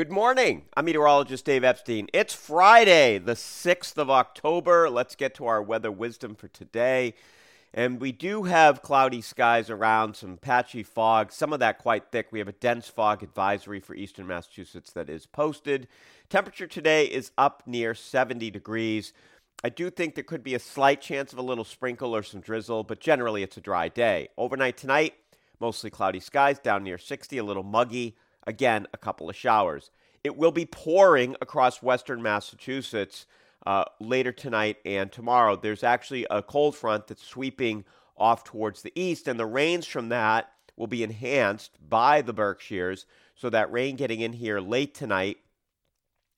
Good morning. I'm meteorologist Dave Epstein. It's Friday, the 6th of October. Let's get to our weather wisdom for today. And we do have cloudy skies around, some patchy fog, some of that quite thick. We have a dense fog advisory for eastern Massachusetts that is posted. Temperature today is up near 70 degrees. I do think there could be a slight chance of a little sprinkle or some drizzle, but generally it's a dry day. Overnight tonight, mostly cloudy skies, down near 60, a little muggy, Again, a couple of showers. It will be pouring across western Massachusetts uh, later tonight and tomorrow. There's actually a cold front that's sweeping off towards the east, and the rains from that will be enhanced by the Berkshires. So that rain getting in here late tonight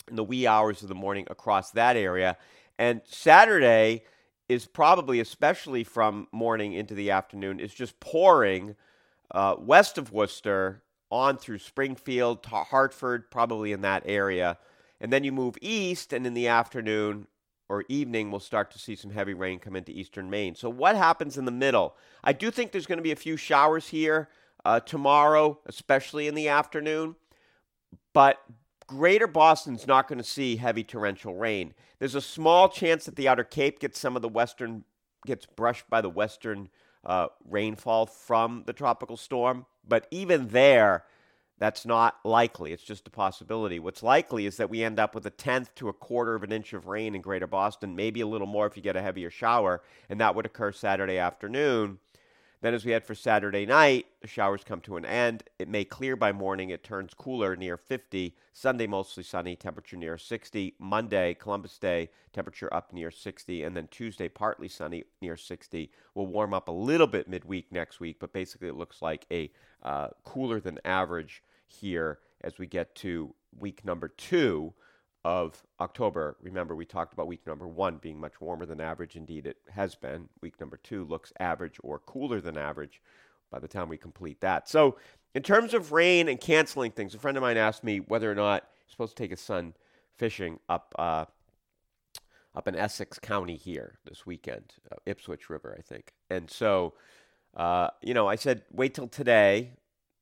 in the wee hours of the morning across that area. And Saturday is probably, especially from morning into the afternoon, is just pouring uh, west of Worcester on through Springfield, to Hartford, probably in that area. And then you move east, and in the afternoon or evening, we'll start to see some heavy rain come into eastern Maine. So, what happens in the middle? I do think there's going to be a few showers here uh, tomorrow, especially in the afternoon. But greater Boston's not going to see heavy torrential rain. There's a small chance that the outer Cape gets some of the western, gets brushed by the western uh, rainfall from the tropical storm. But even there, that's not likely. It's just a possibility. What's likely is that we end up with a tenth to a quarter of an inch of rain in greater Boston, maybe a little more if you get a heavier shower, and that would occur Saturday afternoon. Then, as we head for Saturday night, the showers come to an end. It may clear by morning. It turns cooler near 50. Sunday, mostly sunny, temperature near 60. Monday, Columbus Day, temperature up near 60. And then Tuesday, partly sunny, near 60. We'll warm up a little bit midweek next week, but basically it looks like a uh, cooler than average here as we get to week number two of October. Remember, we talked about week number one being much warmer than average. Indeed, it has been. Week number two looks average or cooler than average by the time we complete that. So, in terms of rain and canceling things, a friend of mine asked me whether or not he's supposed to take his son fishing up uh, up in Essex County here this weekend, uh, Ipswich River, I think. And so, uh, you know, I said, wait till today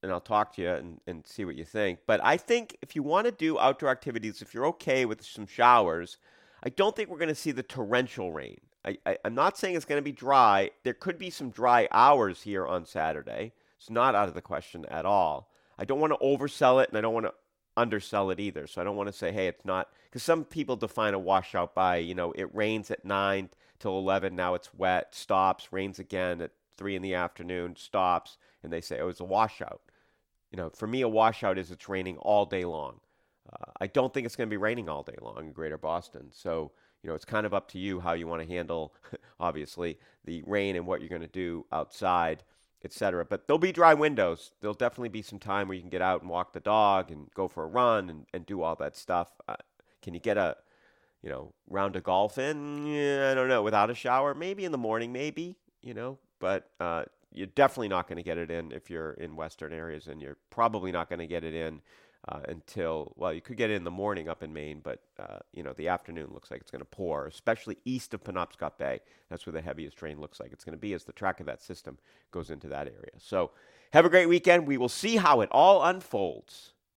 and I'll talk to you and, and see what you think. But I think if you want to do outdoor activities, if you're okay with some showers, I don't think we're going to see the torrential rain. I, I, am not saying it's going to be dry. There could be some dry hours here on Saturday. It's not out of the question at all. I don't want to oversell it and I don't want to undersell it either. So I don't want to say, hey, it's not, because some people define a washout by, you know, it rains at 9 till 11, now it's wet, stops, rains again at 3 in the afternoon, stops, and they say, oh, it's a washout you know, for me, a washout is it's raining all day long. Uh, I don't think it's going to be raining all day long in greater Boston. So, you know, it's kind of up to you how you want to handle, obviously, the rain and what you're going to do outside, etc. But there'll be dry windows. There'll definitely be some time where you can get out and walk the dog and go for a run and, and do all that stuff. Uh, can you get a, you know, round of golf in? Yeah, I don't know. Without a shower, maybe in the morning, maybe, you know, but uh, you're definitely not going to get it in if you're in western areas, and you're probably not going to get it in uh, until well, you could get it in the morning up in Maine, but uh, you know the afternoon looks like it's going to pour, especially east of Penobscot Bay. That's where the heaviest rain looks like it's going to be as the track of that system goes into that area. So have a great weekend. We will see how it all unfolds.